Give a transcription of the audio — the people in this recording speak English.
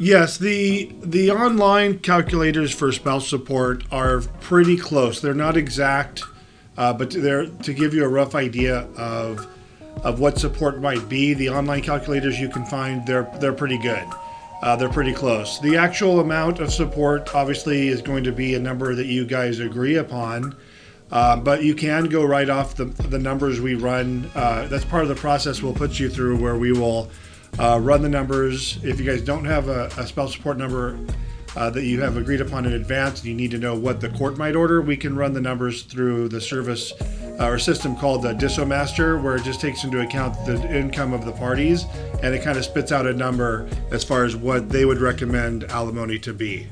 Yes, the the online calculators for spouse support are pretty close. They're not exact, uh, but they're to give you a rough idea of of what support might be. The online calculators you can find they're they're pretty good. Uh, they're pretty close. The actual amount of support obviously is going to be a number that you guys agree upon. Uh, but you can go right off the, the numbers we run. Uh, that's part of the process we'll put you through where we will uh, run the numbers. If you guys don't have a, a spouse support number uh, that you have agreed upon in advance and you need to know what the court might order, we can run the numbers through the service uh, or system called the DissoMaster, where it just takes into account the income of the parties and it kind of spits out a number as far as what they would recommend alimony to be.